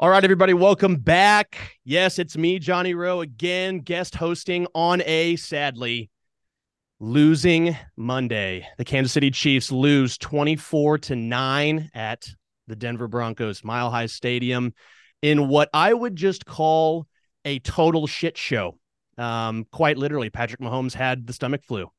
All right, everybody, welcome back. Yes, it's me, Johnny Rowe, again, guest hosting on a sadly losing Monday. The Kansas City Chiefs lose 24 to 9 at the Denver Broncos Mile High Stadium in what I would just call a total shit show. Um, quite literally, Patrick Mahomes had the stomach flu.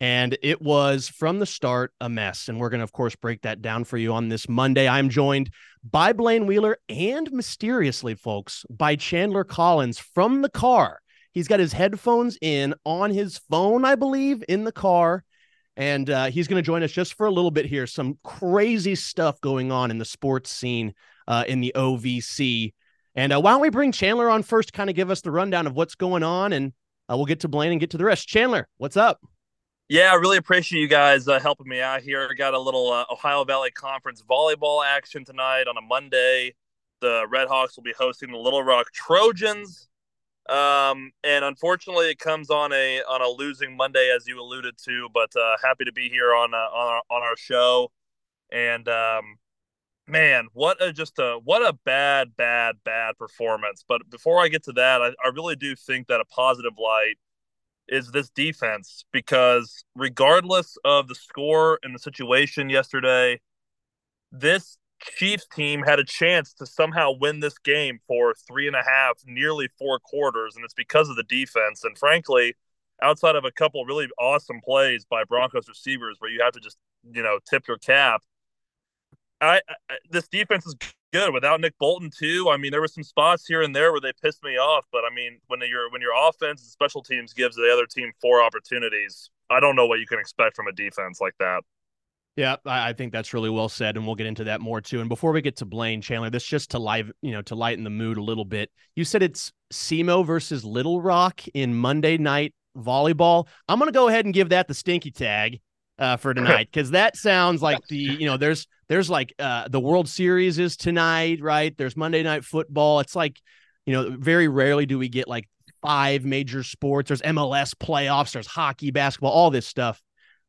And it was from the start a mess. And we're going to, of course, break that down for you on this Monday. I'm joined by Blaine Wheeler and mysteriously, folks, by Chandler Collins from the car. He's got his headphones in on his phone, I believe, in the car. And uh, he's going to join us just for a little bit here. Some crazy stuff going on in the sports scene uh, in the OVC. And uh, why don't we bring Chandler on first, kind of give us the rundown of what's going on, and uh, we'll get to Blaine and get to the rest. Chandler, what's up? Yeah, I really appreciate you guys uh, helping me out here. I got a little uh, Ohio Valley Conference volleyball action tonight on a Monday. The Red Hawks will be hosting the Little Rock Trojans. Um, and unfortunately, it comes on a on a losing Monday, as you alluded to. But uh, happy to be here on uh, on our, on our show. And um, man, what a just a what a bad, bad, bad performance. But before I get to that, I, I really do think that a positive light is this defense because regardless of the score and the situation yesterday, this Chiefs team had a chance to somehow win this game for three and a half, nearly four quarters, and it's because of the defense. And frankly, outside of a couple really awesome plays by Broncos receivers where you have to just, you know, tip your cap, I, I this defense is good without Nick Bolton too. I mean, there were some spots here and there where they pissed me off, but I mean, when your when your offense and special teams gives the other team four opportunities, I don't know what you can expect from a defense like that. Yeah, I think that's really well said, and we'll get into that more too. And before we get to Blaine Chandler, this just to live, you know, to lighten the mood a little bit. You said it's SEMO versus Little Rock in Monday night volleyball. I'm gonna go ahead and give that the stinky tag uh, for tonight because that sounds like the you know there's there's like uh, the World Series is tonight, right? There's Monday Night Football. It's like you know very rarely do we get like five major sports. There's MLS playoffs. There's hockey, basketball, all this stuff.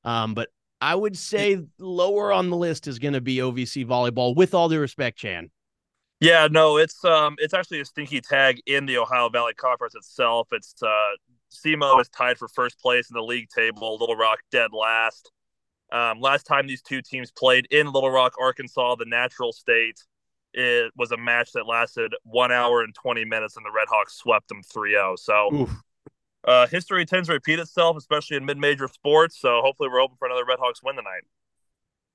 Um, but I would say lower on the list is going to be OVC volleyball. With all due respect, Chan. Yeah, no, it's um, it's actually a stinky tag in the Ohio Valley Conference itself. It's uh, SEMO is tied for first place in the league table. Little Rock dead last. Um, last time these two teams played in Little Rock, Arkansas, the natural state, it was a match that lasted one hour and 20 minutes, and the Red Hawks swept them 3 0. So uh, history tends to repeat itself, especially in mid major sports. So hopefully, we're hoping for another Red Hawks win tonight.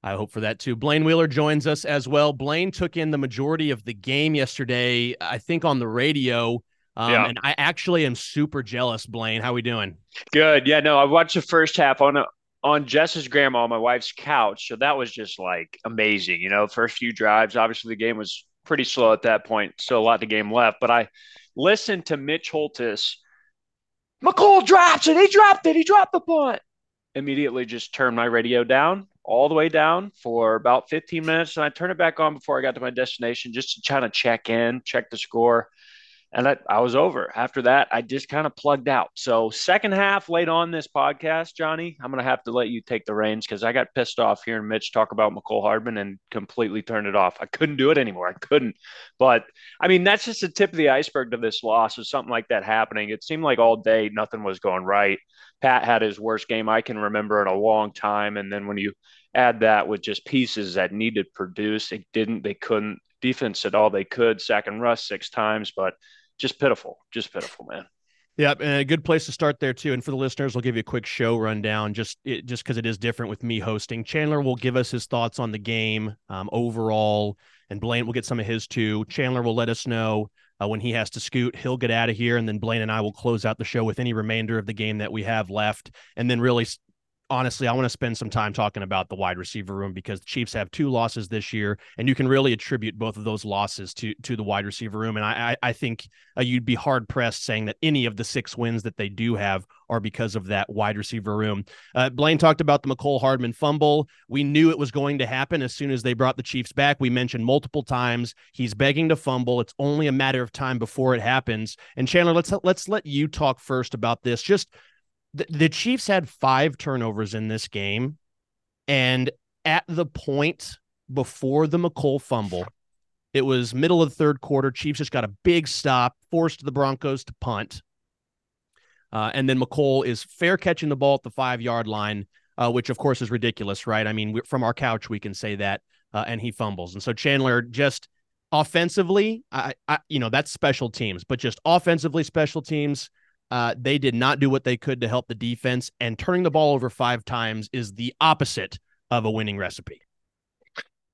I hope for that too. Blaine Wheeler joins us as well. Blaine took in the majority of the game yesterday, I think on the radio. Um, yeah. And I actually am super jealous, Blaine. How are we doing? Good. Yeah, no, I watched the first half on a, on Jess's grandma, my wife's couch. So that was just like amazing. You know, first few drives, obviously the game was pretty slow at that point. Still a lot of the game left. But I listened to Mitch Holthus. Mecole drops it. He dropped it. He dropped the punt. Immediately just turned my radio down, all the way down for about 15 minutes. And I turned it back on before I got to my destination just to kind of check in, check the score and I, I, was over. After that, I just kind of plugged out. So, second half late on this podcast, Johnny, I'm going to have to let you take the reins because I got pissed off hearing Mitch talk about Mecole Hardman and completely turned it off. I couldn't do it anymore. I couldn't. But I mean, that's just the tip of the iceberg to this loss of something like that happening. It seemed like all day nothing was going right. Pat had his worst game I can remember in a long time. And then when you add that with just pieces that needed produce, they didn't, they couldn't. Defense did all they could, sack and six times, but just pitiful, just pitiful, man. Yeah, and a good place to start there too. And for the listeners, we'll give you a quick show rundown, just it, just because it is different with me hosting. Chandler will give us his thoughts on the game um, overall, and Blaine will get some of his too. Chandler will let us know uh, when he has to scoot. He'll get out of here, and then Blaine and I will close out the show with any remainder of the game that we have left, and then really honestly, I want to spend some time talking about the wide receiver room because the Chiefs have two losses this year, and you can really attribute both of those losses to to the wide receiver room. And I I, think uh, you'd be hard pressed saying that any of the six wins that they do have are because of that wide receiver room. Uh, Blaine talked about the Mecole Hardman fumble. We knew it was going to happen as soon as they brought the Chiefs back. We mentioned multiple times he's begging to fumble. It's only a matter of time before it happens. And Chandler, let's let's let you talk first about this. Just the, the Chiefs had five turnovers in this game. And at the point before the Mecole fumble, It was middle of the third quarter. Chiefs just got a big stop, forced the Broncos to punt. Uh, and then Mecole is fair catching the ball at the five yard line, uh, which of course is ridiculous, right? I mean, from our couch, we can say that. Uh, and he fumbles. And so Chandler just offensively, I, I, you know, that's special teams, but just offensively, special teams, uh, they did not do what they could to help the defense. And turning the ball over five times is the opposite of a winning recipe.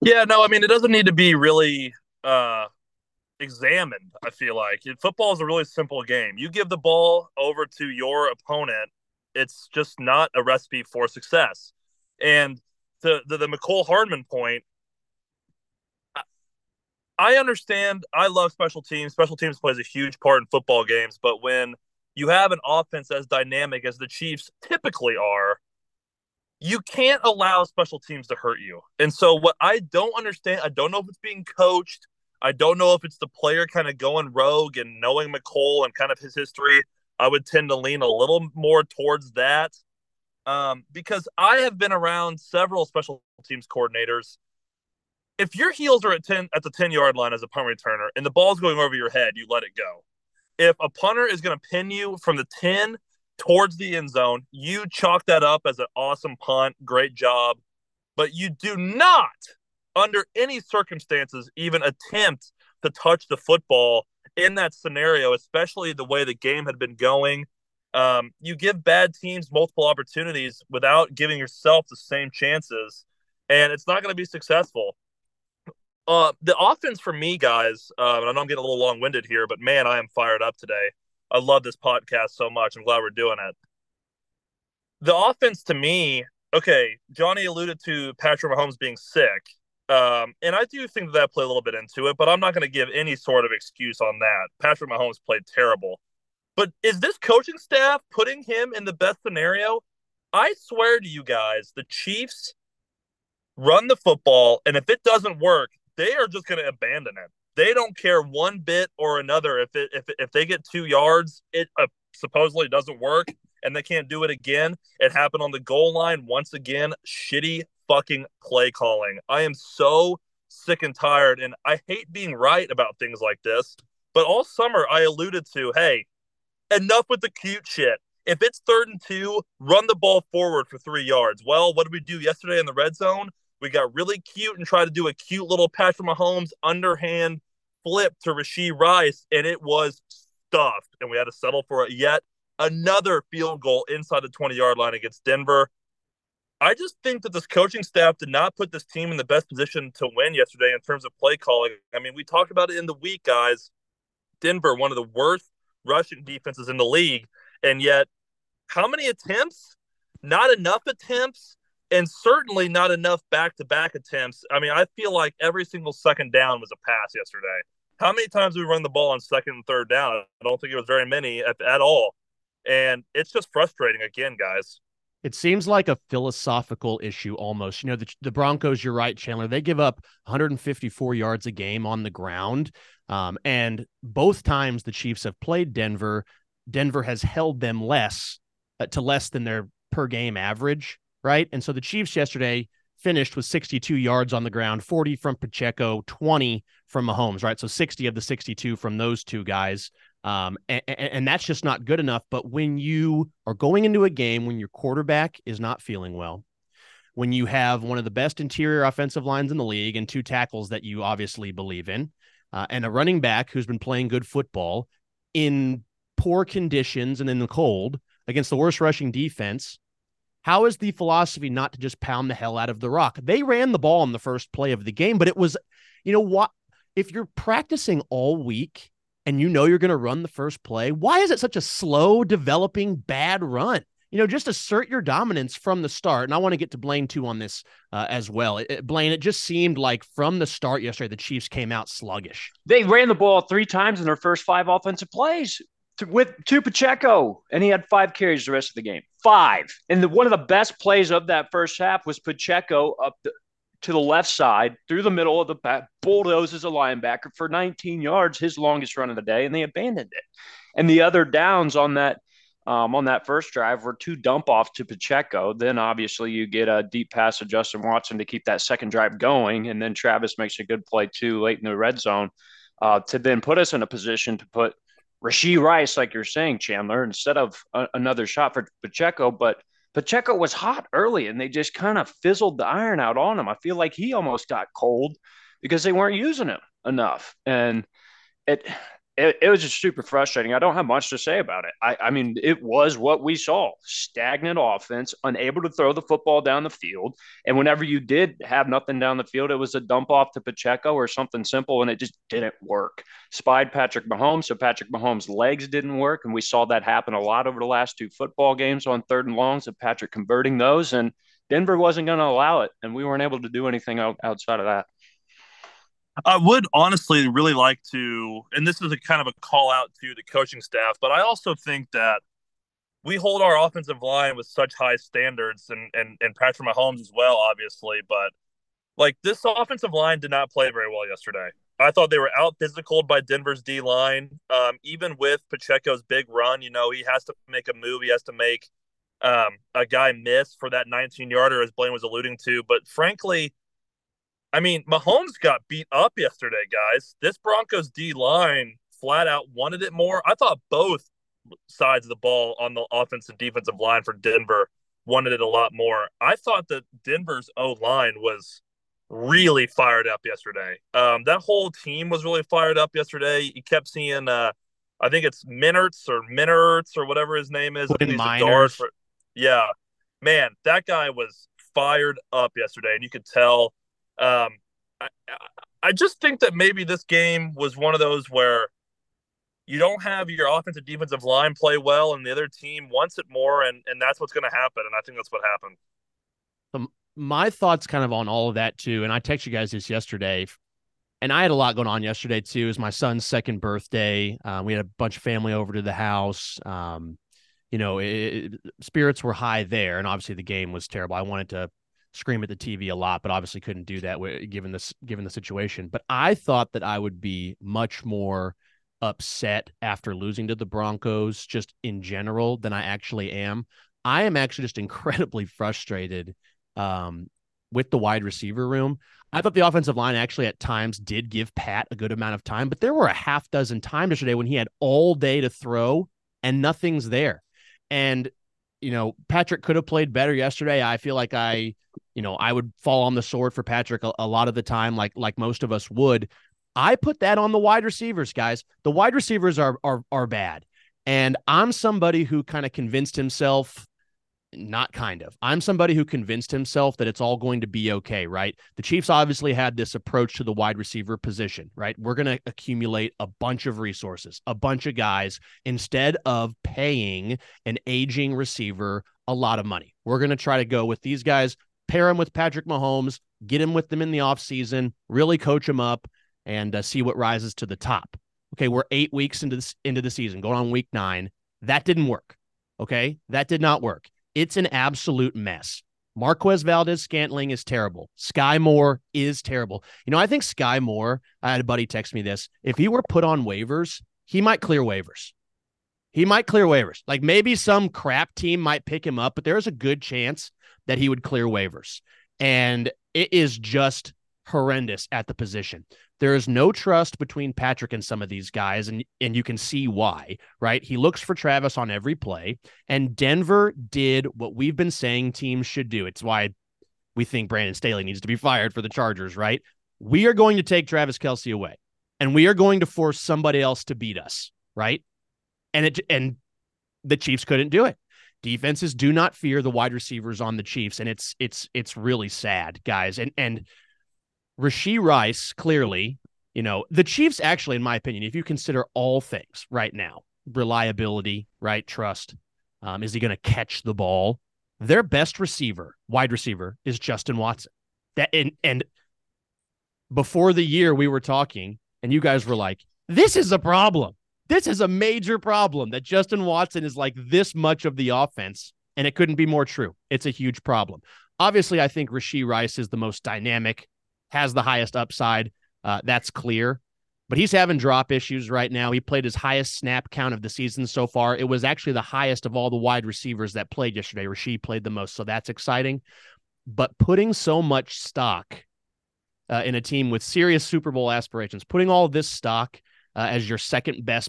Yeah, no, I mean, it doesn't need to be really uh, examined. I feel like football is a really simple game. You give the ball over to your opponent, it's just not a recipe for success. And the the, the Mecole Hardman point, I understand. I love special teams. Special teams plays a huge part in football games, but when you have an offense as dynamic as the Chiefs typically are, you can't allow special teams to hurt you. And so, what I don't understand, I don't know if it's being coached. I don't know if it's the player kind of going rogue and knowing Mecole and kind of his history. I would tend to lean a little more towards that um, because I have been around several special teams coordinators. If your heels are at ten at the ten yard line as a punt returner and the ball's going over your head, you let it go. If a punter is going to pin you from the ten towards the end zone, you chalk that up as an awesome punt, great job. But you do not under any circumstances even attempt to touch the football in that scenario, especially the way the game had been going. Um, you give bad teams multiple opportunities without giving yourself the same chances, and it's not going to be successful. Uh, the offense for me, guys, uh, and I know I'm getting a little long winded here, but man, I am fired up today. I love this podcast so much. I'm glad we're doing it. The offense to me, okay, Johnny alluded to Patrick Mahomes being sick. Um, and I do think that, that played a little bit into it, but I'm not going to give any sort of excuse on that. Patrick Mahomes played terrible. But is this coaching staff putting him in the best scenario? I swear to you guys, the Chiefs run the football, and if it doesn't work, they are just going to abandon it. They don't care one bit or another. If it if if they get two yards, it uh, supposedly doesn't work, and they can't do it again. It happened on the goal line once again. Shitty fucking play calling. I am so sick and tired, and I hate being right about things like this. But all summer, I alluded to, hey, enough with the cute shit. If it's third and two, run the ball forward for three yards. Well, what did we do yesterday in the red zone? We got really cute and tried to do a cute little Patrick Mahomes underhand flip to Rashee Rice, and it was stuffed. And we had to settle for it yet another field goal inside the 20 yard line against Denver. I just think that this coaching staff did not put this team in the best position to win yesterday in terms of play calling. I mean, we talked about it in the week, guys. Denver, one of the worst rushing defenses in the league. And yet, how many attempts? Not enough attempts, and certainly not enough back to back attempts. I mean, I feel like every single second down was a pass yesterday. How many times we run the ball on second and third down? I don't think it was very many at, at all. And it's just frustrating again, guys. It seems like a philosophical issue almost. You know, the, the Broncos, you're right, Chandler, they give up 154 yards a game on the ground. Um, and both times the Chiefs have played Denver, Denver has held them less uh, to less than their per game average. Right. And so the Chiefs yesterday finished with 62 yards on the ground, 40 from Pacheco, 20 from Mahomes, right? So 60 of the 62 from those two guys. Um, and, and, that's just not good enough. But when you are going into a game when your quarterback is not feeling well, when you have one of the best interior offensive lines in the league and two tackles that you obviously believe in, uh, and a running back who's been playing good football in poor conditions and in the cold against the worst rushing defense, how is the philosophy not to just pound the hell out of the rock? They ran the ball in the first play of the game, but it was, you know what? If you're practicing all week and you know you're going to run the first play, why is it such a slow developing bad run? You know, just assert your dominance from the start. And I want to get to Blaine too on this uh, as well. It, it, Blaine, it just seemed like from the start yesterday, the Chiefs came out sluggish. They ran the ball three times in their first five offensive plays to, with to Pacheco, and he had five carries the rest of the game. Five. And the, one of the best plays of that first half was Pacheco up the, to the left side through the middle of the back, bulldozes a linebacker for 19 yards, his longest run of the day, and they abandoned it. And the other downs on that um, on that first drive were two dump offs to Pacheco. Then obviously you get a deep pass to Justin Watson to keep that second drive going, and then Travis makes a good play too late in the red zone uh, to then put us in a position to put Rashee Rice, like you're saying, Chandler, instead of a- another shot for Pacheco, but Pacheco was hot early and they just kind of fizzled the iron out on him. I feel like he almost got cold because they weren't using him enough. And it it, it, was just super frustrating. I don't have much to say about it. I, I mean, it was what we saw stagnant offense, unable to throw the football down the field. And whenever you did have nothing down the field, it was a dump off to Pacheco or something simple, and it just didn't work. Spied Patrick Mahomes, so Patrick Mahomes' legs didn't work. And we saw that happen a lot over the last two football games on third and longs of Patrick converting those. And Denver wasn't going to allow it. And we weren't able to do anything outside of that. I would honestly really like to, and this is a kind of a call out to the coaching staff, but I also think that we hold our offensive line with such high standards and and and Patrick Mahomes as well, obviously, but like this offensive line did not play very well yesterday. I thought they were out physical by Denver's D line. Um, even with Pacheco's big run, you know, he has to make a move. He has to make um, a guy miss for that 19 yarder, as Blaine was alluding to. But frankly, I mean, Mahomes got beat up yesterday, guys. This Broncos D line flat out wanted it more. I thought both sides of the ball on the offensive and defensive line for Denver wanted it a lot more. I thought that Denver's O line was really fired up yesterday. Um, that whole team was really fired up yesterday. You kept seeing, uh, I think it's Minerts or Minerts or whatever his name is. For, yeah, man, that guy was fired up yesterday, and you could tell um, I, I just think that maybe this game was one of those where you don't have your offensive defensive line play well, and the other team wants it more, and and that's what's going to happen. And I think that's what happened. Um, my thoughts kind of on all of that too, and I texted you guys this yesterday, and I had a lot going on yesterday too. It was my son's second birthday. Uh, we had a bunch of family over to the house. Um, you know, it, spirits were high there, and obviously the game was terrible. I wanted to scream at the TV a lot, but obviously couldn't do that given this given the situation. But I thought that I would be much more upset after losing to the Broncos just in general than I actually am. I am actually just incredibly frustrated um, with the wide receiver room. I thought the offensive line actually at times did give Pat a good amount of time, but there were a half dozen times yesterday when he had all day to throw and nothing's there. And you know, Patrick could have played better yesterday. I feel like I, you know, I would fall on the sword for Patrick a, a, lot of the time, like like most of us would. I put that on the wide receivers, guys. The wide receivers are are are bad. And I'm somebody who kind of convinced himself not kind of. I'm somebody who convinced himself that it's all going to be okay, right? The Chiefs obviously had this approach to the wide receiver position, right? We're going to accumulate a bunch of resources, a bunch of guys, instead of paying an aging receiver a lot of money. We're going to try to go with these guys, pair him with Patrick Mahomes, get him with them in the offseason, really coach him up, and uh, see what rises to the top. Okay, we're eight weeks into this into the season, going on week nine. That didn't work. Okay, that did not work. It's an absolute mess. Marquez Valdes-Scantling is terrible. Skyy Moore is terrible. You know, I think Skyy Moore, I had a buddy text me this. If he were put on waivers, he might clear waivers. He might clear waivers. Like maybe some crap team might pick him up, but there's a good chance that he would clear waivers. And it is just horrendous at the position. There is no trust between Patrick and some of these guys, and and you can see why, right? He looks for Travis on every play, and Denver did what we've been saying teams should do. It's why we think Brandon Staley needs to be fired for the Chargers, right? We are going to take Travis Kelce away, and we are going to force somebody else to beat us, right? And it and the Chiefs couldn't do it. Defenses do not fear the wide receivers on the Chiefs, and it's it's it's really sad, guys. And and Rashee Rice, clearly, you know, the Chiefs actually, in my opinion, if you consider all things right now, reliability, right, trust, um, is he going to catch the ball? Their best receiver, wide receiver, is Justin Watson. That and and before the year we were talking, and you guys were like, "This is a problem. This is a major problem that Justin Watson is like this much of the offense." And it couldn't be more true. It's a huge problem. Obviously, I think Rashee Rice is the most dynamic, has the highest upside. Uh, that's clear. but he's having drop issues right now. He played his highest snap count of the season so far. It was actually the highest of all the wide receivers that played yesterday. Rasheed played the most, so that's exciting. But putting so much stock uh, in a team with serious Super Bowl aspirations, putting all this stock uh, as your second best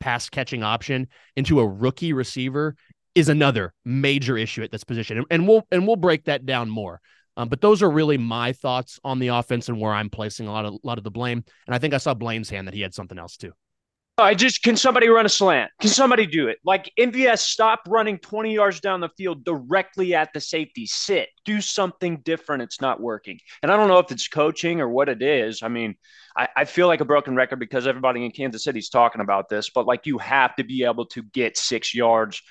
pass catching option into a rookie receiver is another major issue at this position, and we'll and we'll break that down more. Um, but those are really my thoughts on the offense and where I'm placing a lot of a lot of the blame. And I think I saw Blaine's hand that he had something else too. I just can somebody run a slant? Can somebody do it? Like MVS, stop running 20 yards down the field directly at the safety. Sit, do something different. It's not working. And I don't know if it's coaching or what it is. I mean, I, I feel like a broken record because everybody in Kansas City is talking about this, but like you have to be able to get six yards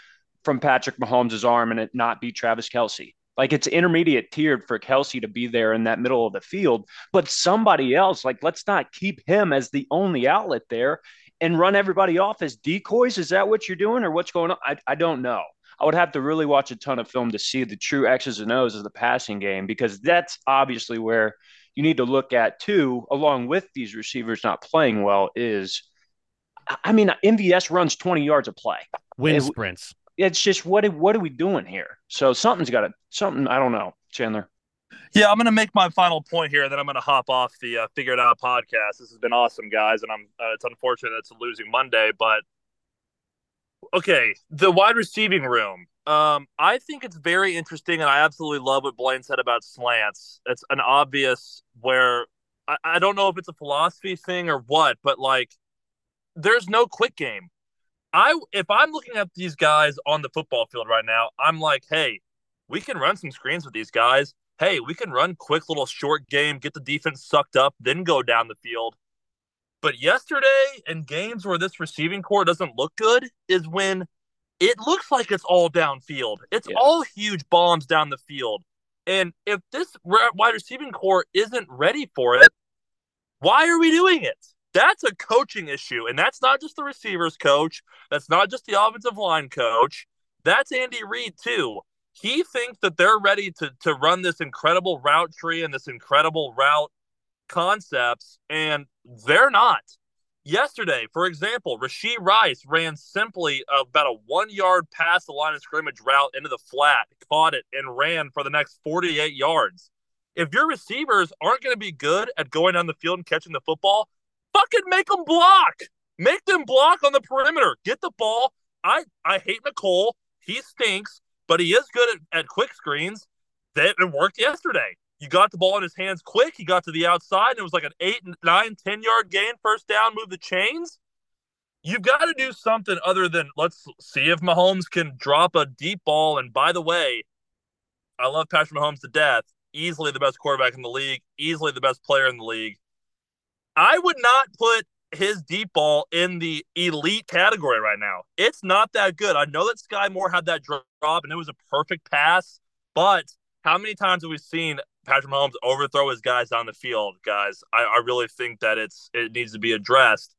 from Patrick Mahomes' arm and it not be Travis Kelce. Like it's intermediate tiered for Kelce to be there in that middle of the field, but somebody else, like let's not keep him as the only outlet there and run everybody off as decoys. Is that what you're doing or what's going on? I, I don't know. I would have to really watch a ton of film to see the true X's and O's of the passing game because that's obviously where you need to look at too, along with these receivers not playing well, is I mean, MVS runs 20 yards a play. Wind sprints it's just what what are we doing here? So something's got to something. I don't know, Chandler. Yeah, I'm going to make my final point here, and then I'm going to hop off the uh, Figure It Out podcast. This has been awesome, guys, and I'm. Uh, it's unfortunate it's a losing Monday, but okay, the wide receiving room. Um, I think it's very interesting, and I absolutely love what Blaine said about slants. It's an obvious where I, I don't know if it's a philosophy thing or what, but like, there's no quick game. I if I'm looking at these guys on the football field right now, I'm like, hey, we can run some screens with these guys. Hey, we can run quick little short game, get the defense sucked up, then go down the field. But yesterday in games where this receiving core doesn't look good is when it looks like it's all downfield. It's yeah. all huge bombs down the field. And if this wide receiving core isn't ready for it, why are we doing it? That's a coaching issue. And that's not just the receivers coach. That's not just the offensive line coach. That's Andy Reid, too. He thinks that they're ready to, to run this incredible route tree and this incredible route concepts, and they're not. Yesterday, for example, Rashee Rice ran simply about a one yard past the line of scrimmage route into the flat, caught it, and ran for the next 48 yards. If your receivers aren't going to be good at going down the field and catching the football, Fucking make them block. Make them block on the perimeter. Get the ball. I I hate Mecole. He stinks, but he is good at, at quick screens. That it worked yesterday. You got the ball in his hands quick. He got to the outside, and it was like an eight, nine, ten yard gain, first down, move the chains. You've got to do something other than let's see if Mahomes can drop a deep ball. And by the way, I love Patrick Mahomes to death. Easily the best quarterback in the league, easily the best player in the league. I would not put his deep ball in the elite category right now. It's not that good. I know that Skyy Moore had that drop and it was a perfect pass, but how many times have we seen Patrick Mahomes overthrow his guys down the field, guys? I, I really think that it's it needs to be addressed.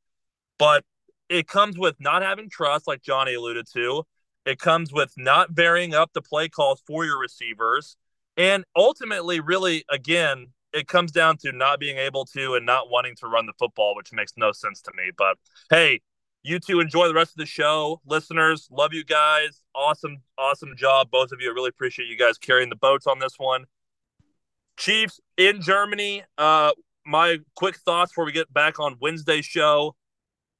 But it comes with not having trust, like Johnny alluded to. It comes with not varying up the play calls for your receivers. And ultimately, really, again, it comes down to not being able to and not wanting to run the football, which makes no sense to me. But hey, you two enjoy the rest of the show. Listeners, love you guys. Awesome, awesome job, both of you. I really appreciate you guys carrying the boats on this one. Chiefs in Germany. Uh, my quick thoughts before we get back on Wednesday's show.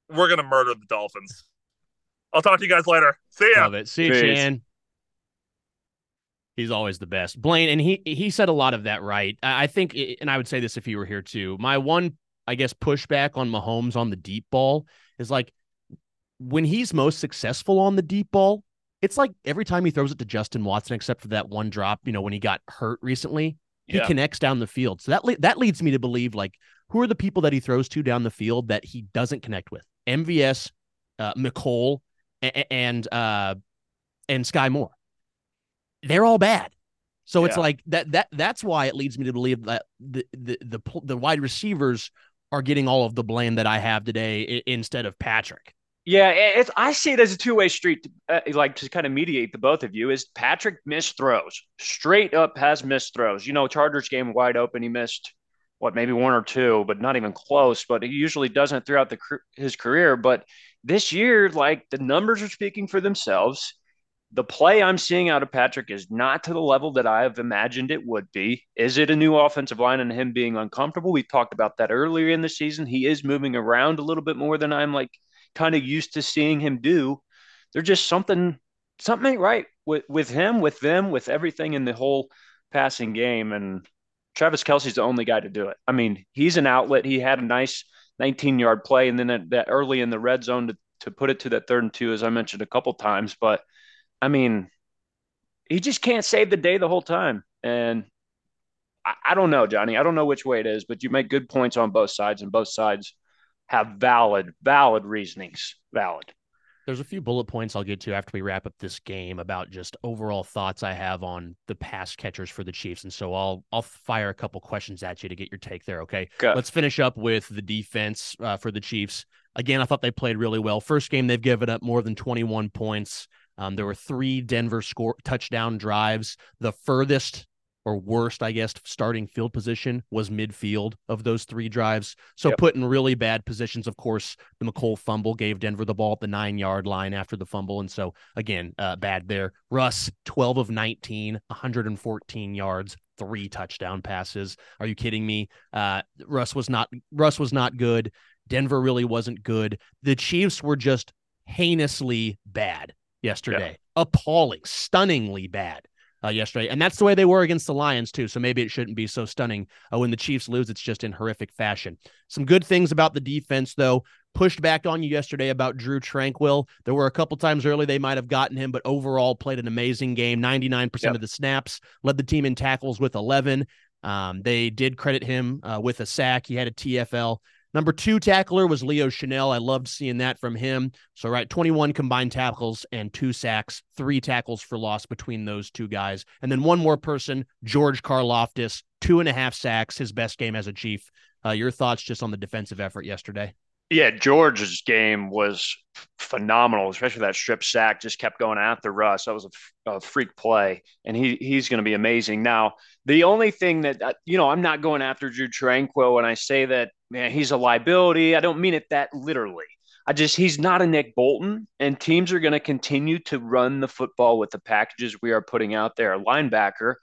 We're gonna murder the Dolphins. I'll talk to you guys later. See ya. Love it. See you, Chan. He's always the best, Blaine, and he he said a lot of that right. I think, and I would say this if he were here too. My one, I guess, pushback on Mahomes on the deep ball is like when he's most successful on the deep ball, it's like every time he throws it to Justin Watson, except for that one drop, you know, when he got hurt recently, he yeah. connects down the field. So that le- that leads me to believe like who are the people that he throws to down the field that he doesn't connect with? MVS, uh, Mecole, and, and uh, and Skyy Moore they're all bad. So yeah. it's like that that that's why it leads me to believe that the, the the the wide receivers are getting all of the blame that I have today instead of Patrick. Yeah, it's I see it as a two way street. To, uh, like to kind of mediate the both of you is Patrick missed throws, straight up has missed throws. You know, Chargers game wide open, he missed what maybe one or two, but not even close. But he usually doesn't throughout the his career. But this year, like the numbers are speaking for themselves. The play I'm seeing out of Patrick is not to the level that I have imagined it would be. Is it a new offensive line and him being uncomfortable? We talked about that earlier in the season. He is moving around a little bit more than I'm like kind of used to seeing him do. There's just something something right with with him, with them, with everything in the whole passing game. And Travis Kelce's the only guy to do it. I mean, he's an outlet. He had a nice 19 yard play, and then that, that early in the red zone to, to put it to that third and two, as I mentioned a couple times. But I mean, he just can't save the day the whole time. And I, I don't know, Johnny. I don't know which way it is, but you make good points on both sides, and both sides have valid, valid reasonings. Valid. There's a few bullet points I'll get to after we wrap up this game about just overall thoughts I have on the pass catchers for the Chiefs, and so I'll I'll fire a couple questions at you to get your take there. Okay, okay. let's finish up with the defense uh, for the Chiefs. Again, I thought they played really well. First game, they've given up more than 21 points. Um, there were three Denver score touchdown drives. The furthest or worst, I guess, starting field position was midfield of those three drives. So yep. put in really bad positions. Of course, the Mecole fumble gave Denver the ball at the nine yard line after the fumble. And so again, uh, bad there. Russ, 12 of 19, 114 yards, three touchdown passes. Are you kidding me? Uh, Russ was not Russ was not good. Denver really wasn't good. The Chiefs were just heinously bad yesterday. Appalling, stunningly bad uh, yesterday. And that's the way they were against the Lions, too. So maybe it shouldn't be so stunning. Uh, when the Chiefs lose, it's just in horrific fashion. Some good things about the defense, though. Pushed back on you yesterday about Drew Tranquill. There were a couple times early they might have gotten him, but overall played an amazing game. 99% of the snaps, led the team in tackles with 11. Um, they did credit him uh, with a sack. He had a TFL. Number two tackler was Leo Chenal. I loved seeing that from him. So, right, 21 combined tackles and two sacks, three tackles for loss between those two guys. And then one more person, George Karlaftis, two and a half sacks, his best game as a Chief. Uh, your thoughts just on the defensive effort yesterday? Yeah, George's game was phenomenal, especially that strip sack. Just kept going after Russ. That was a, a freak play, and he he's going to be amazing. Now, the only thing that uh, you know, I'm not going after Drew Tranquill when I say that man, he's a liability. I don't mean it that literally. I just he's not a Nick Bolton, and teams are going to continue to run the football with the packages we are putting out there. A linebacker,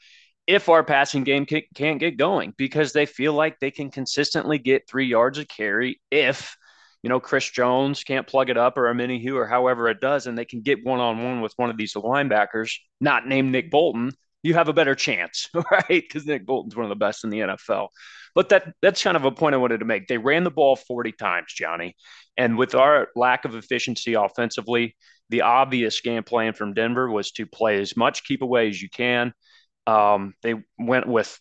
if our passing game can't get going because they feel like they can consistently get three yards of carry if you know, Chris Jones can't plug it up or Omenihu or however it does, and they can get one on one with one of these linebackers, not named Nick Bolton, you have a better chance, right? Because Nick Bolton's one of the best in the NFL. But that that's kind of a point I wanted to make. They ran the ball 40 times, Johnny. And with our lack of efficiency offensively, the obvious game plan from Denver was to play as much keep away as you can. Um, they went with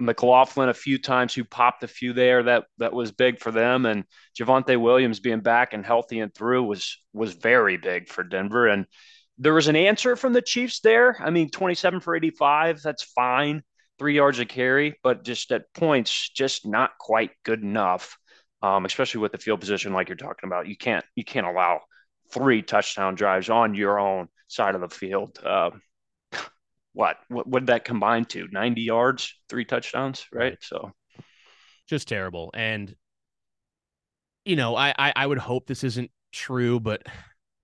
McLaughlin a few times who popped a few there that that was big for them and Javonte Williams being back and healthy and through was was very big for Denver and there was an answer from the Chiefs there. I mean 27 for 85, that's fine. 3 yards of carry, but just at points just not quite good enough. Um, especially with the field position like you're talking about. You can't you can't allow three touchdown drives on your own side of the field. Uh, what what would that combine to 90 yards three touchdowns right so just terrible and you know I, I i, would hope this isn't true but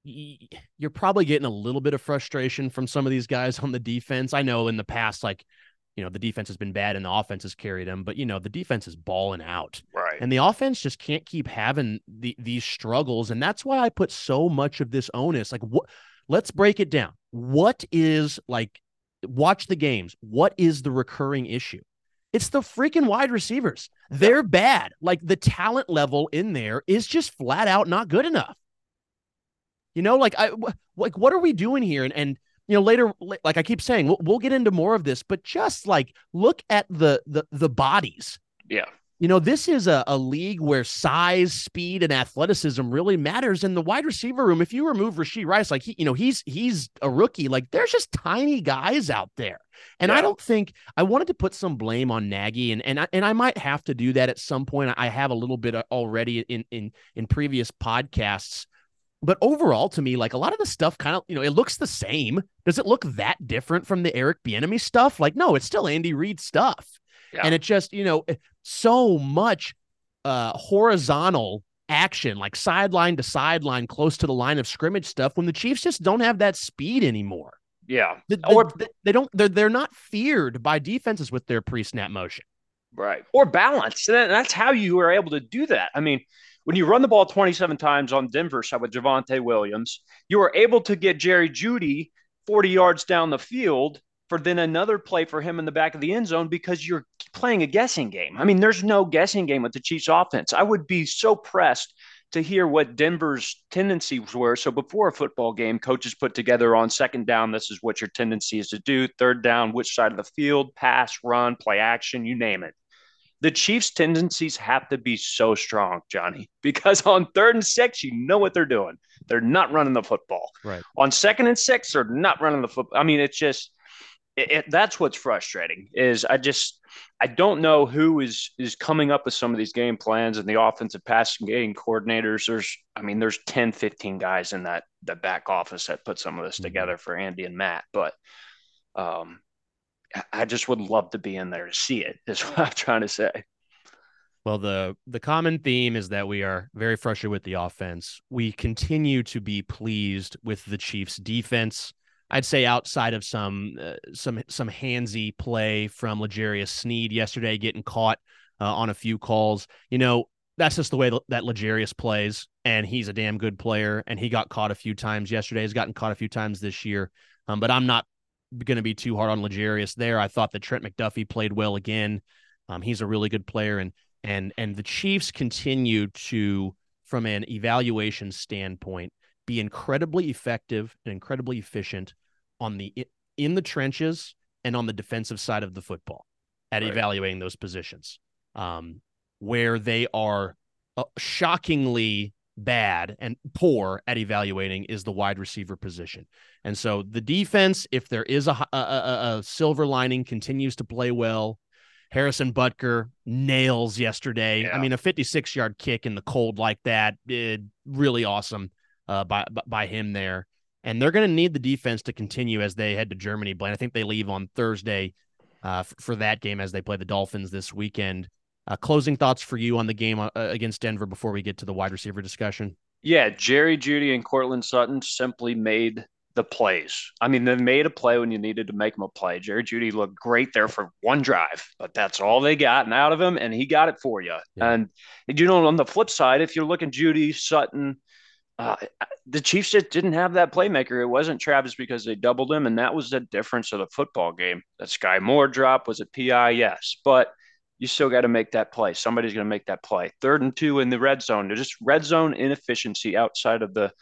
you're probably getting a little bit of frustration from some of these guys on the defense i know in the past like you know the defense has been bad and the offense has carried them but you know the defense is balling out right and the offense just can't keep having the, these struggles and that's why i put so much of this onus like what let's break it down what is like watch the games. What is the recurring issue? It's the freaking wide receivers. They're bad. Like the talent level in there is just flat out not good enough. You know, like I like what are we doing here? And and you know later, like I keep saying, we'll, we'll get into more of this, but just like look at the the the bodies. Yeah. You know, this is a, a league where size, speed, and athleticism really matters. In the wide receiver room, if you remove Rashee Rice, like he, you know, he's he's a rookie. Like there's just tiny guys out there. And yeah. I don't think I wanted to put some blame on Nagy, and and I, and I might have to do that at some point. I have a little bit uh, already in in in previous podcasts, but overall, to me, like a lot of the stuff, kind of you know, it looks the same. Does it look that different from the Eric Bieniemy stuff? Like, no, it's still Andy Reid stuff. Yeah. And it just, you know, so much uh, horizontal action, like sideline to sideline, close to the line of scrimmage stuff, when the Chiefs just don't have that speed anymore. Yeah. The, the, or they don't they're they're not feared by defenses with their pre-snap motion. Right. Or balance. That's how you are able to do that. I mean, when you run the ball 27 times on Denver side with Javonte Williams, you were able to get Jerry Jeudy 40 yards down the field for then another play for him in the back of the end zone because you're playing a guessing game. I mean, there's no guessing game with the Chiefs offense. I would be so pressed to hear what Denver's tendencies were. So before a football game, coaches put together on second down, this is what your tendency is to do. Third down, which side of the field, pass, run, play action, you name it. The Chiefs' tendencies have to be so strong, Johnny, because on third and six, you know what they're doing. They're not running the football. Right. On second and six, they're not running the football. I mean, it's just it, it, that's what's frustrating is I just I don't know who is is coming up with some of these game plans and the offensive passing game coordinators. There's I mean there's 10, 15 guys in that the back office that put some of this mm-hmm. together for Andy and Matt, but um I just would love to be in there to see it. Is what I'm trying to say. Well, the the common theme is that we are very frustrated with the offense. We continue to be pleased with the Chiefs' defense. I'd say outside of some uh, some some handsy play from L'Jarius Sneed yesterday, getting caught uh, on a few calls. You know, that's just the way that L'Jarius plays, and he's a damn good player. And he got caught a few times yesterday. He's gotten caught a few times this year. Um, but I'm not going to be too hard on L'Jarius there. I thought that Trent McDuffie played well again. Um, he's a really good player, and and and the Chiefs continue to, from an evaluation standpoint, be incredibly effective and incredibly efficient on the in the trenches and on the defensive side of the football at right. evaluating those positions. Um, where they are uh, shockingly bad and poor at evaluating is the wide receiver position. And so the defense, if there is a, a, a, a silver lining, continues to play well. Harrison Butker nails yesterday. Yeah. I mean, a 56 yard kick in the cold like that, it, really awesome uh, by by him there. And they're going to need the defense to continue as they head to Germany. Blaine, I think they leave on Thursday uh, f- for that game as they play the Dolphins this weekend. Uh, closing thoughts for you on the game uh, against Denver before we get to the wide receiver discussion. Yeah, Jerry Jeudy and Courtland Sutton simply made the plays. I mean, they made a play when you needed to make them a play. Jerry Jeudy looked great there for one drive, but that's all they got out of him, and he got it for you. Yeah. And you know, on the flip side, if you're looking Jeudy Sutton, uh, the Chiefs just didn't have that playmaker. It wasn't Travis because they doubled him, and that was the difference of the football game. That Skyy Moore drop was a PI, yes, but you still got to make that play. Somebody's going to make that play. Third and two in the red zone. There's just red zone inefficiency outside of the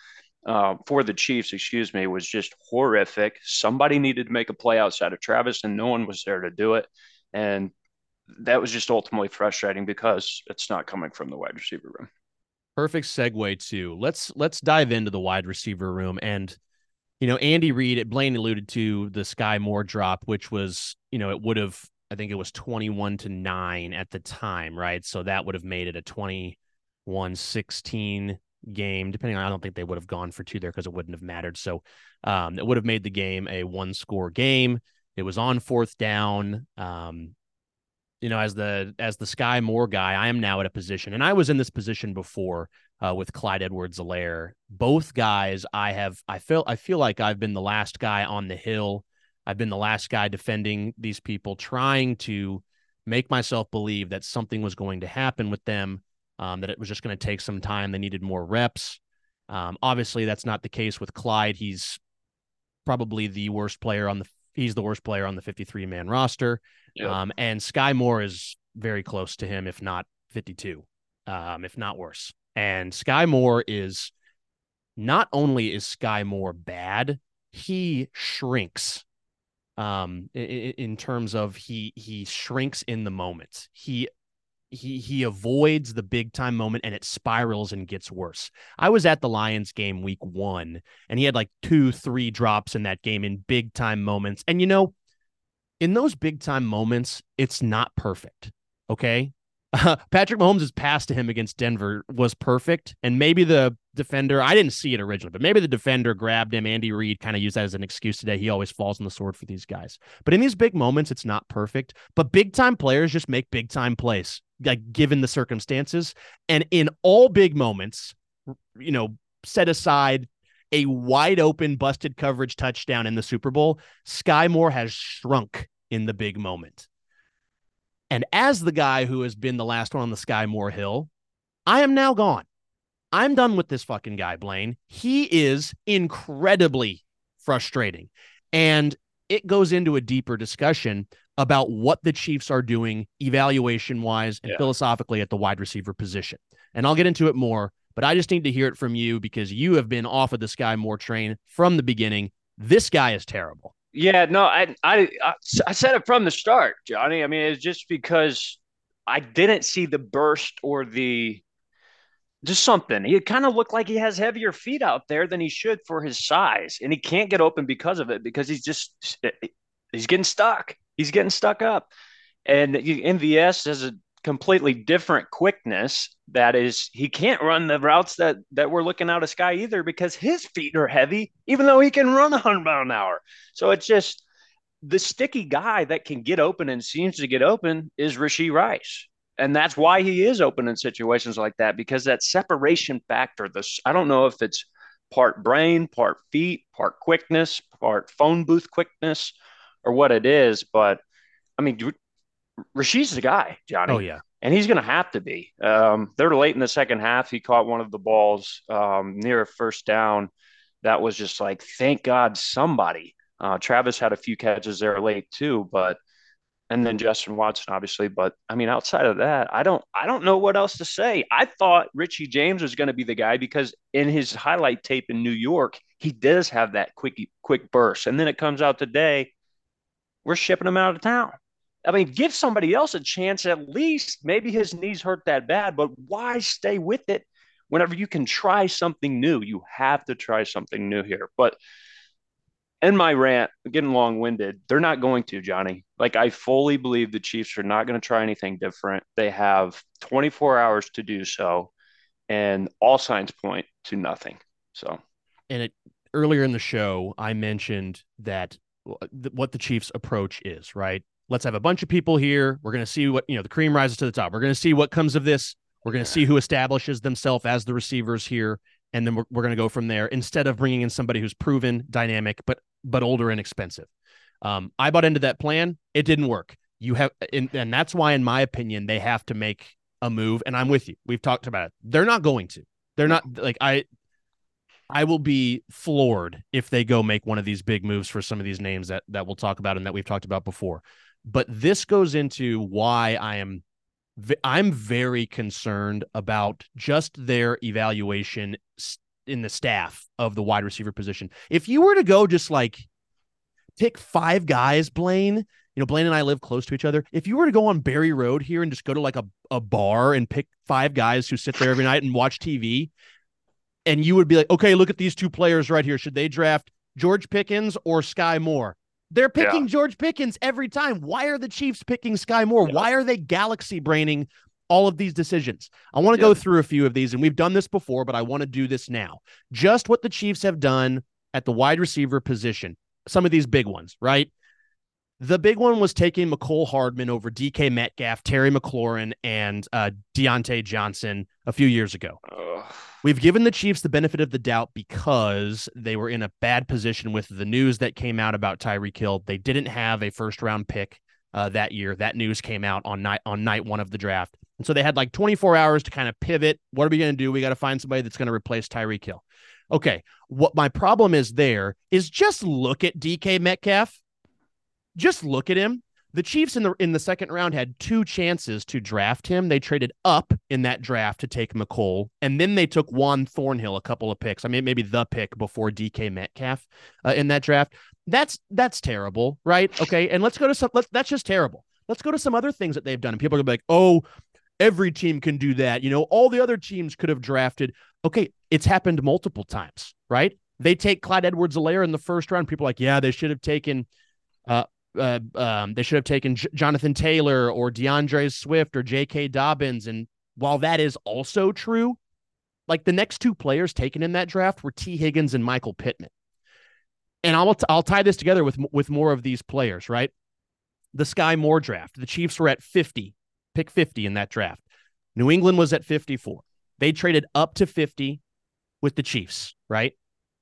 uh, for the Chiefs, excuse me, was just horrific. Somebody needed to make a play outside of Travis, and no one was there to do it. And that was just ultimately frustrating because it's not coming from the wide receiver room. Perfect segue to let's let's dive into the wide receiver room and you know Andy Reid Blaine alluded to the Skyy Moore drop which was you know it would have I think it was 21 to 9 at the time right so that would have made it a 21 16 game depending on I don't think they would have gone for two there because it wouldn't have mattered so um it would have made the game a one score game it was on fourth down um you know, as the as the Skyy Moore guy, I am now at a position, and I was in this position before uh, with Clyde Edwards-Helaire. Both guys, I have, I feel, I feel like I've been the last guy on the hill. I've been the last guy defending these people, trying to make myself believe that something was going to happen with them, um, that it was just going to take some time. They needed more reps. Um, obviously, that's not the case with Clyde. He's probably the worst player on the. He's the worst player on the 53 man roster. Yep. Um, and Skyy Moore is very close to him, if not 52, um, if not worse. And Skyy Moore is not only is Skyy Moore bad, he shrinks um in, in terms of he he shrinks in the moment. He he he avoids the big time moment and it spirals and gets worse. I was at the Lions game week 1 and he had like 2 3 drops in that game in big time moments. And you know, in those big time moments, it's not perfect. Okay. Uh, Patrick Mahomes' pass to him against Denver was perfect. And maybe the defender, I didn't see it originally, but maybe the defender grabbed him. Andy Reid kind of used that as an excuse today. He always falls on the sword for these guys. But in these big moments, it's not perfect. But big time players just make big time plays. like given the circumstances. And in all big moments, you know, set aside a wide open busted coverage touchdown in the Super Bowl, Skyy Moore has shrunk in the big moment. And as the guy who has been the last one on the Skyy Moore hill, I am now gone. I'm done with this fucking guy, Blaine. He is incredibly frustrating. And it goes into a deeper discussion about what the Chiefs are doing evaluation wise and yeah. philosophically at the wide receiver position. And I'll get into it more, but I just need to hear it from you because you have been off of the Skyy Moore train from the beginning. This guy is terrible. Yeah, no, I, I, I said it from the start, Johnny. I mean, it's just because I didn't see the burst or the just something. He kind of looked like he has heavier feet out there than he should for his size, and he can't get open because of it because he's just he's getting stuck. He's getting stuck up, and MVS has a completely different quickness. That is, he can't run the routes that that we're looking out of Skyy either because his feet are heavy, even though he can run 100 mile an hour. So it's just the sticky guy that can get open and seems to get open is Rashee Rice and that's why he is open in situations like that because that separation factor this i don't know if it's part brain part feet part quickness part phone booth quickness or what it is but i mean Rashee's the guy johnny oh yeah and he's going to have to be um, they're late in the second half he caught one of the balls um, near a first down that was just like thank god somebody uh, travis had a few catches there late too but and then Justin Watson, obviously. But I mean, outside of that, I don't I don't know what else to say. I thought Richie James was going to be the guy because in his highlight tape in New York, he does have that quick quick burst, and then it comes out today, we're shipping him out of town. I mean, give somebody else a chance at least. Maybe his knees hurt that bad, but why stay with it whenever you can try something new? You have to try something new here. But in my rant, getting long winded, they're not going to, Johnny. Like, I fully believe the Chiefs are not going to try anything different. They have 24 hours to do so, and all signs point to nothing. So, and it, earlier in the show, I mentioned that what the Chiefs' approach is, right? Let's have a bunch of people here. We're going to see what, you know, the cream rises to the top. We're going to see what comes of this. We're going to see who establishes themselves as the receivers here and then we're, we're going to go from there instead of bringing in somebody who's proven dynamic but but older and expensive. Um, i bought into that plan. It didn't work. You have and, and that's why in my opinion they have to make a move and i'm with you. We've talked about it. They're not going to. They're not like i i will be floored if they go make one of these big moves for some of these names that that we'll talk about and that we've talked about before but this goes into why i am I'm very concerned about just their evaluation in the staff of the wide receiver position. If you were to go just like pick five guys, Blaine, you know, Blaine and I live close to each other. If you were to go on Barry Road here and just go to like a, a bar and pick five guys who sit there every night and watch TV, and you would be like, okay, look at these two players right here. Should they draft George Pickens or Skyy Moore? They're picking yeah. George Pickens every time. Why are the Chiefs picking Skyy Moore? Yeah. Why are they galaxy braining all of these decisions? I want to yeah. go through a few of these, and we've done this before, but I want to do this now. Just what the Chiefs have done at the wide receiver position. Some of these big ones, right? The big one was taking Mecole Hardman over DK Metcalf, Terry McLaurin, and uh, Diontae Johnson a few years ago. Ugh. We've given the Chiefs the benefit of the doubt because they were in a bad position with the news that came out about Tyreek Hill. They didn't have a first round pick uh, that year. That news came out on night on night one of the draft, and so they had like 24 hours to kind of pivot. What are we going to do? We got to find somebody that's going to replace Tyreek Hill. Okay, what my problem is there is just look at DK Metcalf. Just look at him. The Chiefs in the in the second round had two chances to draft him. They traded up in that draft to take Mecole, and then they took Juan Thornhill a couple of picks. I mean, maybe the pick before DK Metcalf uh, in that draft. That's that's terrible, right? Okay, and let's go to some. Let's, that's just terrible. Let's go to some other things that they've done. And people are gonna be like, "Oh, every team can do that." You know, all the other teams could have drafted. Okay, it's happened multiple times, right? They take Clyde Edwards-Helaire in the first round. People are like, "Yeah, they should have taken." Uh, uh, um, they should have taken J- Jonathan Taylor or D'Andre Swift or J.K. Dobbins. And while that is also true, like the next two players taken in that draft were Tee Higgins and Michael Pittman. And I'll t- I'll tie this together with with more of these players, right? The Skyy Moore draft. The Chiefs were at 50 pick 50 in that draft. New England was at 54. They traded up to 50 with the Chiefs, right?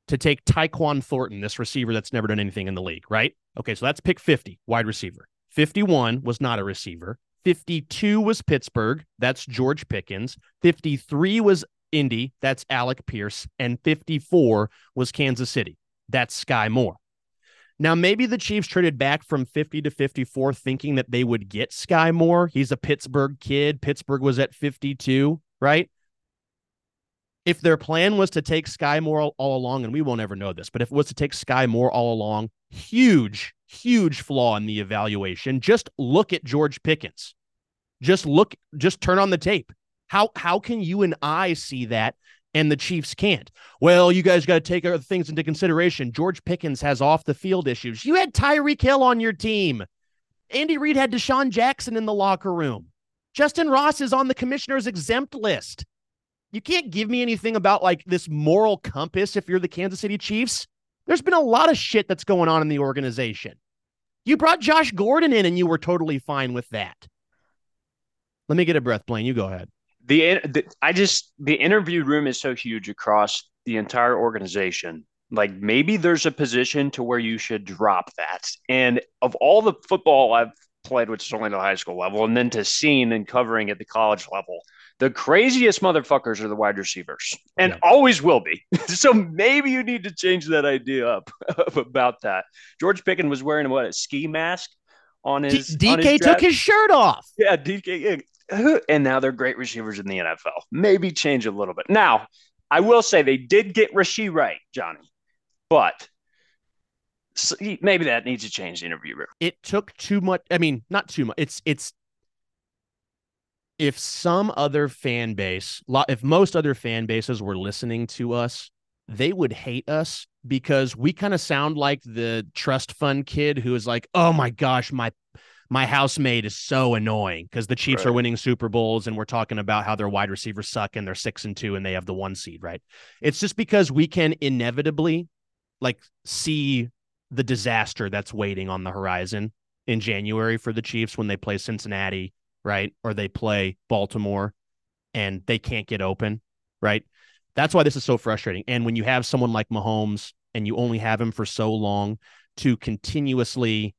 To take Tyquan Thornton, this receiver that's never done anything in the league, right? Okay, so that's pick 50, wide receiver. 51 was not a receiver. 52 was Pittsburgh. That's George Pickens. 53 was Indy. That's Alec Pierce. And 54 was Kansas City. That's Skyy Moore. Now, maybe the Chiefs traded back from 50 to 54 thinking that they would get Skyy Moore. He's a Pittsburgh kid. Pittsburgh was at 52, right? If their plan was to take Skyy Moore all, all along, and we won't ever know this, but if it was to take Skyy Moore all along, huge, huge flaw in the evaluation. Just look at George Pickens. Just look, just turn on the tape. How how can you and I see that and the Chiefs can't. Well, you guys got to take other things into consideration. George Pickens has off the field issues. You had Tyreek Hill on your team. Andy Reid had DeSean Jackson in the locker room. Justyn Ross is on the commissioner's exempt list. You can't give me anything about like this moral compass if you're the Kansas City Chiefs. There's been a lot of shit that's going on in the organization. You brought Josh Gordon in and you were totally fine with that. Let me get a breath, Blaine. You go ahead the, the I just the interview room is so huge across the entire organization. Like maybe there's a position to where you should drop that. And of all the football I've played, which is only the high school level, and then to seeing and covering at the college level, the craziest motherfuckers are the wide receivers and yeah. always will be. so maybe you need to change that idea up about that. George Pickens was wearing what a ski mask on his D- DK on his took his shirt off. Yeah, DK and now they're great receivers in the NFL. Maybe change a little bit. Now, I will say they did get Rashee right, Johnny, but maybe that needs to change the interview room. It took too much. I mean, not too much. It's it's if some other fan base, if most other fan bases were listening to us, they would hate us because we kind of sound like the trust fund kid who is like, "Oh my gosh, my my housemate is so annoying because the Chiefs right. are winning Super Bowls and we're talking about how their wide receivers suck and they're six and two and they have the one seed, right? It's just because we can inevitably like see the disaster that's waiting on the horizon in January for the Chiefs when they play Cincinnati, right? Or they play Baltimore and they can't get open, right? That's why this is so frustrating. And when you have someone like Mahomes and you only have him for so long to continuously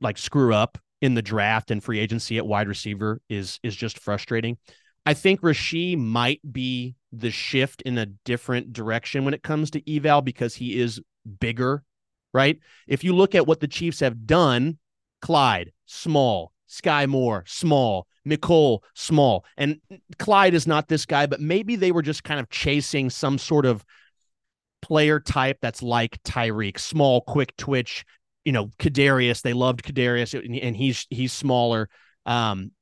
like screw up in the draft and free agency at wide receiver is is just frustrating. I think Rashee might be the shift in a different direction when it comes to eval because he is bigger, right? If you look at what the Chiefs have done, Clyde, small, Skyy Moore, small, Mecole, small. And Clyde is not this guy, but maybe they were just kind of chasing some sort of player type that's like Tyreek, small, quick twitch, you know, Kadarius, they loved Kadarius and he's he's smaller. Um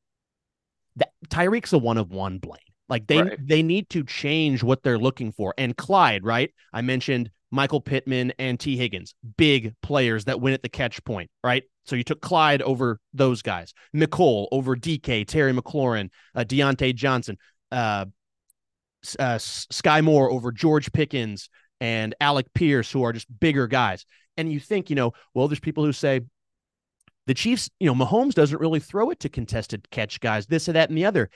that Tyreek's a one of one Blaine. Like they right. they need to change what they're looking for. And Clyde, right? I mentioned Michael Pittman and Tee Higgins, big players that win at the catch point, right? So you took Clyde over those guys, Mecole over DK, Terry McLaurin, uh, Diontae Johnson, uh, uh, Skyy Moore over George Pickens and Alec Pierce, who are just bigger guys and you think, you know, well, there's people who say the Chiefs, you know, Mahomes doesn't really throw it to contested catch guys, this or that and the other.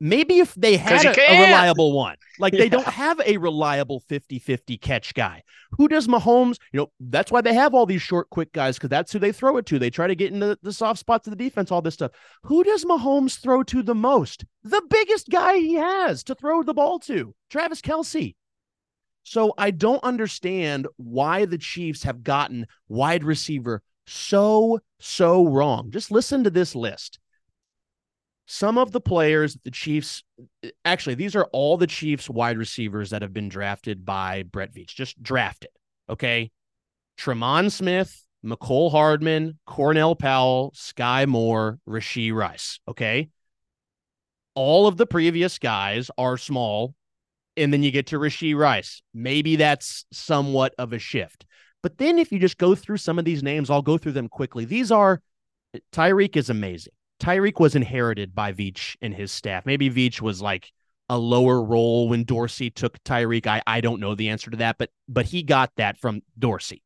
Maybe if they had a, a, reliable one, like they don't have a reliable 50 50 catch guy. Who does Mahomes? You know, that's why they have all these short, quick guys because that's who they throw it to. They try to get into the soft spots of the defense, all this stuff. Who does Mahomes throw to the most? The biggest guy he has to throw the ball to, Travis Kelce. So I don't understand why the Chiefs have gotten wide receiver so, so wrong. Just listen to this list. Some of the players the Chiefs, actually, these are all the Chiefs wide receivers that have been drafted by Brett Veach, just drafted. Okay. Tremon Smith, Mecole Hardman, Cornell Powell, Skyy Moore, Rashee Rice. Okay. All of the previous guys are small and then you get to Rashee Rice. Maybe that's somewhat of a shift. But then if you just go through some of these names, I'll go through them quickly. These are Tyreek is amazing. Tyreek was inherited by Veach and his staff. Maybe Veach was like a lower role when Dorsey took Tyreek. I, I don't know the answer to that, but but he got that from Dorsey.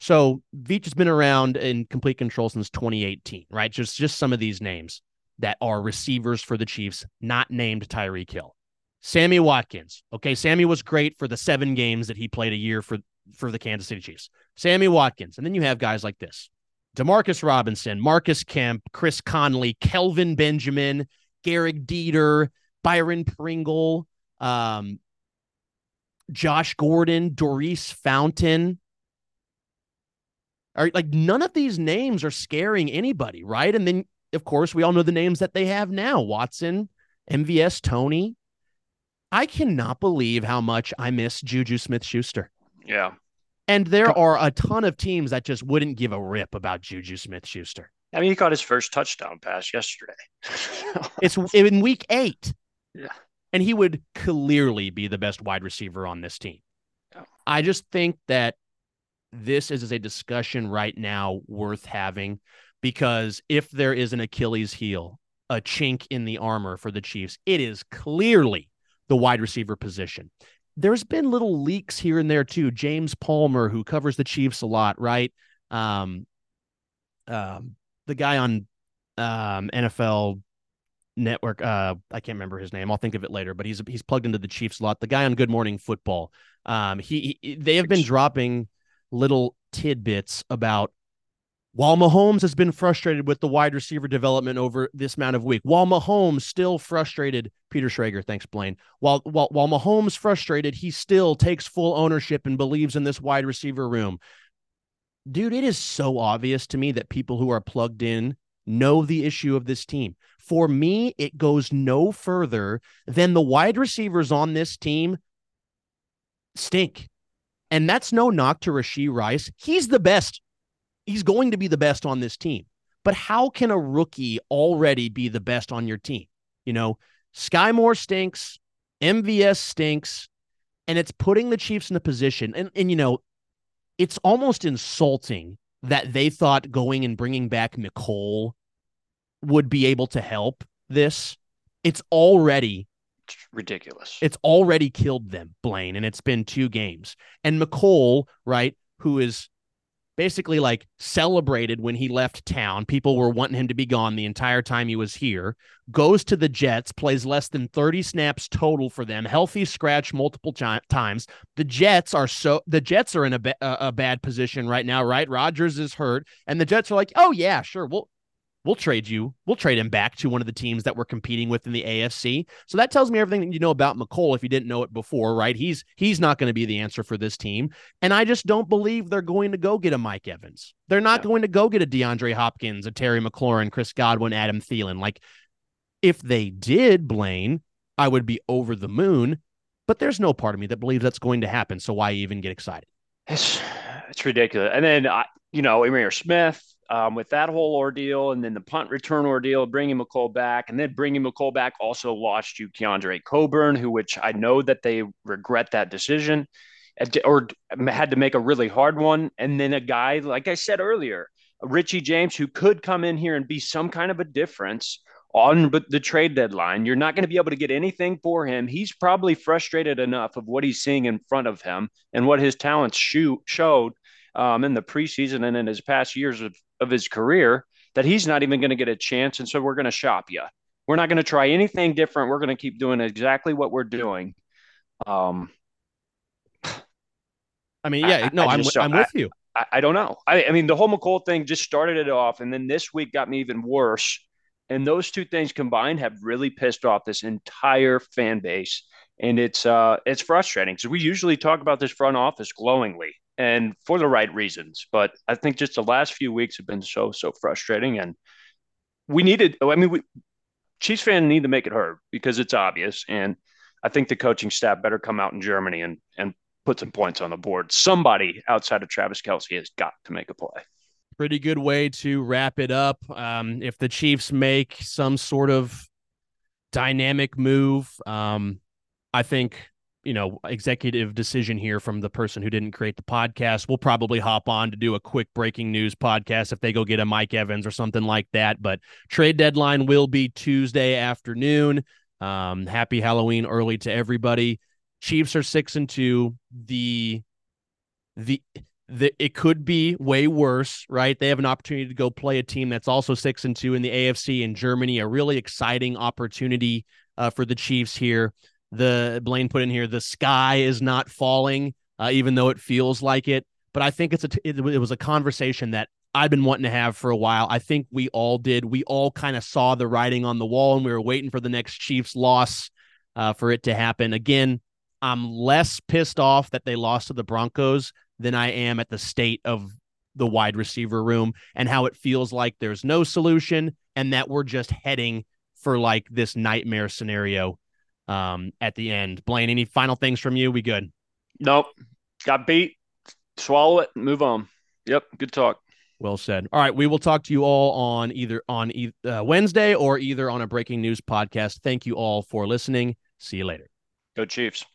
So Veach has been around in complete control since 2018, right? Just just some of these names. that are receivers for the Chiefs, not named Tyreek Hill. Sammy Watkins. Okay, Sammy was great for the seven games that he played a year for for the Kansas City Chiefs. Sammy Watkins. And then you have guys like this. Demarcus Robinson, Marcus Kemp, Chris Conley, Kelvin Benjamin, Gehrig Dieter, Byron Pringle, um, Josh Gordon, Daurice Fountain. Are like none of these names are scaring anybody, right? And then of course we all know the names that they have now: Watson, MVS, Tony. I cannot believe how much I miss Juju Smith Schuster. Yeah. And there are a ton of teams that just wouldn't give a rip about Juju Smith Schuster. I mean, he got his first touchdown pass yesterday. it's in week eight. Yeah. And he would clearly be the best wide receiver on this team. Yeah. I just think that this is a discussion right now worth having because if there is an Achilles heel, a chink in the armor for the Chiefs, it is clearly the wide receiver position. There's been little leaks here and there too. James Palmer, who covers the Chiefs a lot, right? Um, um, the guy on um, NFL Network, uh, I can't remember his name. I'll think of it later. But he's he's plugged into the Chiefs a lot. The guy on Good Morning Football. Um, he, he they have been dropping little tidbits about while Mahomes has been frustrated with the wide receiver development over this amount of week, while Mahomes still frustrated, Peter Schrager, thanks, Blaine. While while while Mahomes frustrated, he still takes full ownership and believes in this wide receiver room. Dude, it is so obvious to me that people who are plugged in know the issue of this team. For me, it goes no further than the wide receivers on this team stink. And that's no knock to Rashee Rice. He's the best he's going to be the best on this team. But how can a rookie already be the best on your team? You know, Skyy Moore stinks, MVS stinks, and it's putting the Chiefs in a position. And, and you know, it's almost insulting that they thought going and bringing back Mecole would be able to help this. It's already it's ridiculous. It's already killed them, Blaine, and it's been two games. And Mecole, right, who is basically like celebrated when he left town. People were wanting him to be gone the entire time he was here. Goes to the Jets, plays less than 30 snaps total for them, healthy scratch multiple times. The Jets are so the Jets are in a, a bad position right now, right? Rodgers is hurt, and the Jets are like, "Oh yeah, sure. We'll we'll trade you. We'll trade him back to one of the teams that we're competing with in the AFC. So that tells me everything that you know about Mecole if you didn't know it before, right? He's he's not going to be the answer for this team. And I just don't believe they're going to go get a Mike Evans. They're not going to go get a DeAndre Hopkins, a Terry McLaurin, Chris Godwin, Adam Thielen. Like if they did, Blaine, I would be over the moon. But there's no part of me that believes that's going to happen. So why even get excited? It's it's ridiculous. And then I, you know, Ihmir Smith, um, with that whole ordeal and then the punt return ordeal, bringing Mecole back, and then bringing Mecole back also lost you Keondre Coburn, who which I know that they regret that decision or had to make a really hard one. And then a guy, like I said earlier, Richie James, who could come in here and be some kind of a difference on the trade deadline. You're not going to be able to get anything for him. He's probably frustrated enough of what he's seeing in front of him and what his talents showed um, in the preseason and in his past years of of his career that he's not even going to get a chance. And so we're going to shop you. We're not going to try anything different. We're going to keep doing exactly what we're doing. Um, I mean, yeah, no, I, am I'm, I'm with you. I, I, don't know. I, I mean, the whole Mecole thing just started it off, and then this week got me even worse. And those two things combined have really pissed off this entire fan base, and it's uh, it's frustrating because we usually talk about this front office glowingly, and for the right reasons. But I think just the last few weeks have been so so frustrating, and we needed. I mean, we Chiefs fans need to make it heard because it's obvious, and I think the coaching staff better come out in Germany and and put some points on the board. Somebody outside of Travis Kelce has got to make a play. Pretty good way to wrap it up. Um, if the Chiefs make some sort of dynamic move, um, I think you know, executive decision here from the person who didn't create the podcast. We'll probably hop on to do a quick breaking news podcast if they go get a Mike Evans or something like that. But trade deadline will be Tuesday afternoon. Um, happy Halloween early to everybody. Chiefs are six and two. The the the, it could be way worse, right? They have an opportunity to go play a team that's also six and two in the AFC in Germany. A really exciting opportunity uh, for the Chiefs here. The Blaine put in here, the sky is not falling, uh, even though it feels like it. But I think it's a it, it was a conversation that I've been wanting to have for a while. I think we all did. We all kind of saw the writing on the wall, and we were waiting for the next Chiefs loss uh, for it to happen. Again, I'm less pissed off that they lost to the Broncos than I am at the state of the wide receiver room and how it feels like there's no solution and that we're just heading for like this nightmare scenario um, at the end. Blaine, any final things from you? We good? Nope. Got beat. Swallow it. Move on. Yep. Good talk. Well said. All right, we will talk to you all on either on uh, Wednesday or either on a breaking news podcast. Thank you all for listening. See you later. Go Chiefs.